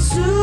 soon.